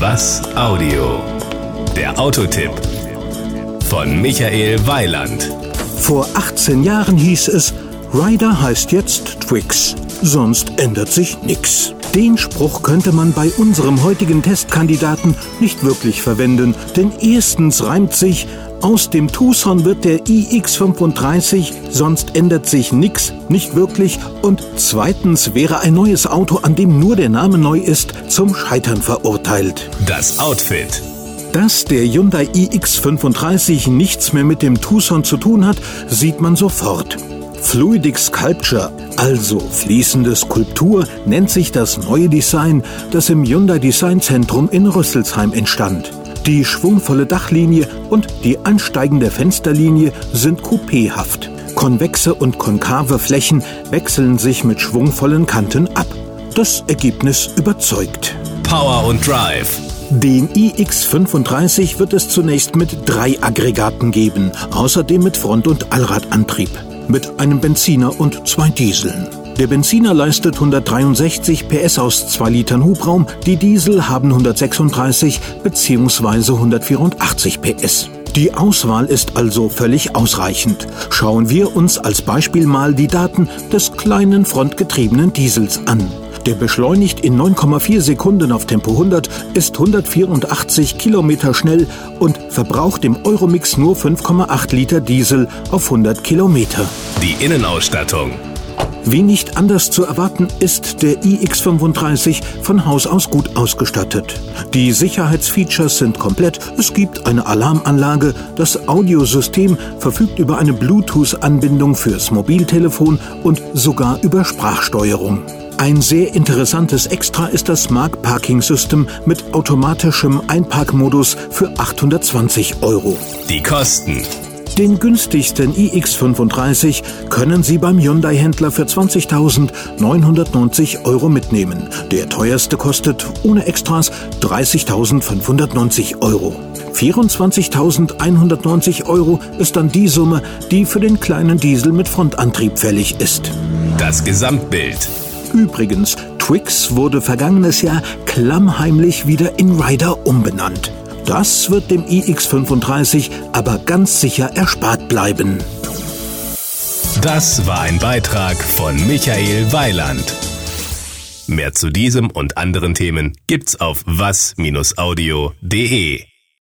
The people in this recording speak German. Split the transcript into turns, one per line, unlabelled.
Was Audio? Der Autotipp von Michael Weiland.
Vor 18 Jahren hieß es, Ryder heißt jetzt Twix, sonst ändert sich nix. Den Spruch könnte man bei unserem heutigen Testkandidaten nicht wirklich verwenden, denn erstens reimt sich aus dem Tucson wird der iX35, sonst ändert sich nix, nicht wirklich. Und zweitens wäre ein neues Auto, an dem nur der Name neu ist, zum Scheitern verurteilt.
Das Outfit.
Dass der Hyundai iX35 nichts mehr mit dem Tucson zu tun hat, sieht man sofort. Fluidic Sculpture, also fließende Skulptur, nennt sich das neue Design, das im Hyundai Design Zentrum in Rüsselsheim entstand. Die schwungvolle Dachlinie und die ansteigende Fensterlinie sind coupéhaft. Konvexe und konkave Flächen wechseln sich mit schwungvollen Kanten ab. Das Ergebnis überzeugt.
Power und Drive.
Den iX35 wird es zunächst mit drei Aggregaten geben, außerdem mit Front- und Allradantrieb, mit einem Benziner und zwei Dieseln. Der Benziner leistet 163 PS aus 2 Litern Hubraum, die Diesel haben 136 bzw. 184 PS. Die Auswahl ist also völlig ausreichend. Schauen wir uns als Beispiel mal die Daten des kleinen frontgetriebenen Diesels an. Der beschleunigt in 9,4 Sekunden auf Tempo 100, ist 184 Kilometer schnell und verbraucht im Euromix nur 5,8 Liter Diesel auf 100 Kilometer.
Die Innenausstattung.
Wie nicht anders zu erwarten, ist der iX35 von Haus aus gut ausgestattet. Die Sicherheitsfeatures sind komplett. Es gibt eine Alarmanlage. Das Audiosystem verfügt über eine Bluetooth-Anbindung fürs Mobiltelefon und sogar über Sprachsteuerung. Ein sehr interessantes Extra ist das Smart Parking System mit automatischem Einparkmodus für 820 Euro.
Die Kosten.
Den günstigsten iX35 können Sie beim Hyundai-Händler für 20.990 Euro mitnehmen. Der teuerste kostet ohne Extras 30.590 Euro. 24.190 Euro ist dann die Summe, die für den kleinen Diesel mit Frontantrieb fällig ist.
Das Gesamtbild.
Übrigens, Twix wurde vergangenes Jahr klammheimlich wieder in Ryder umbenannt. Das wird dem iX35 aber ganz sicher erspart bleiben.
Das war ein Beitrag von Michael Weiland. Mehr zu diesem und anderen Themen gibt's auf was-audio.de.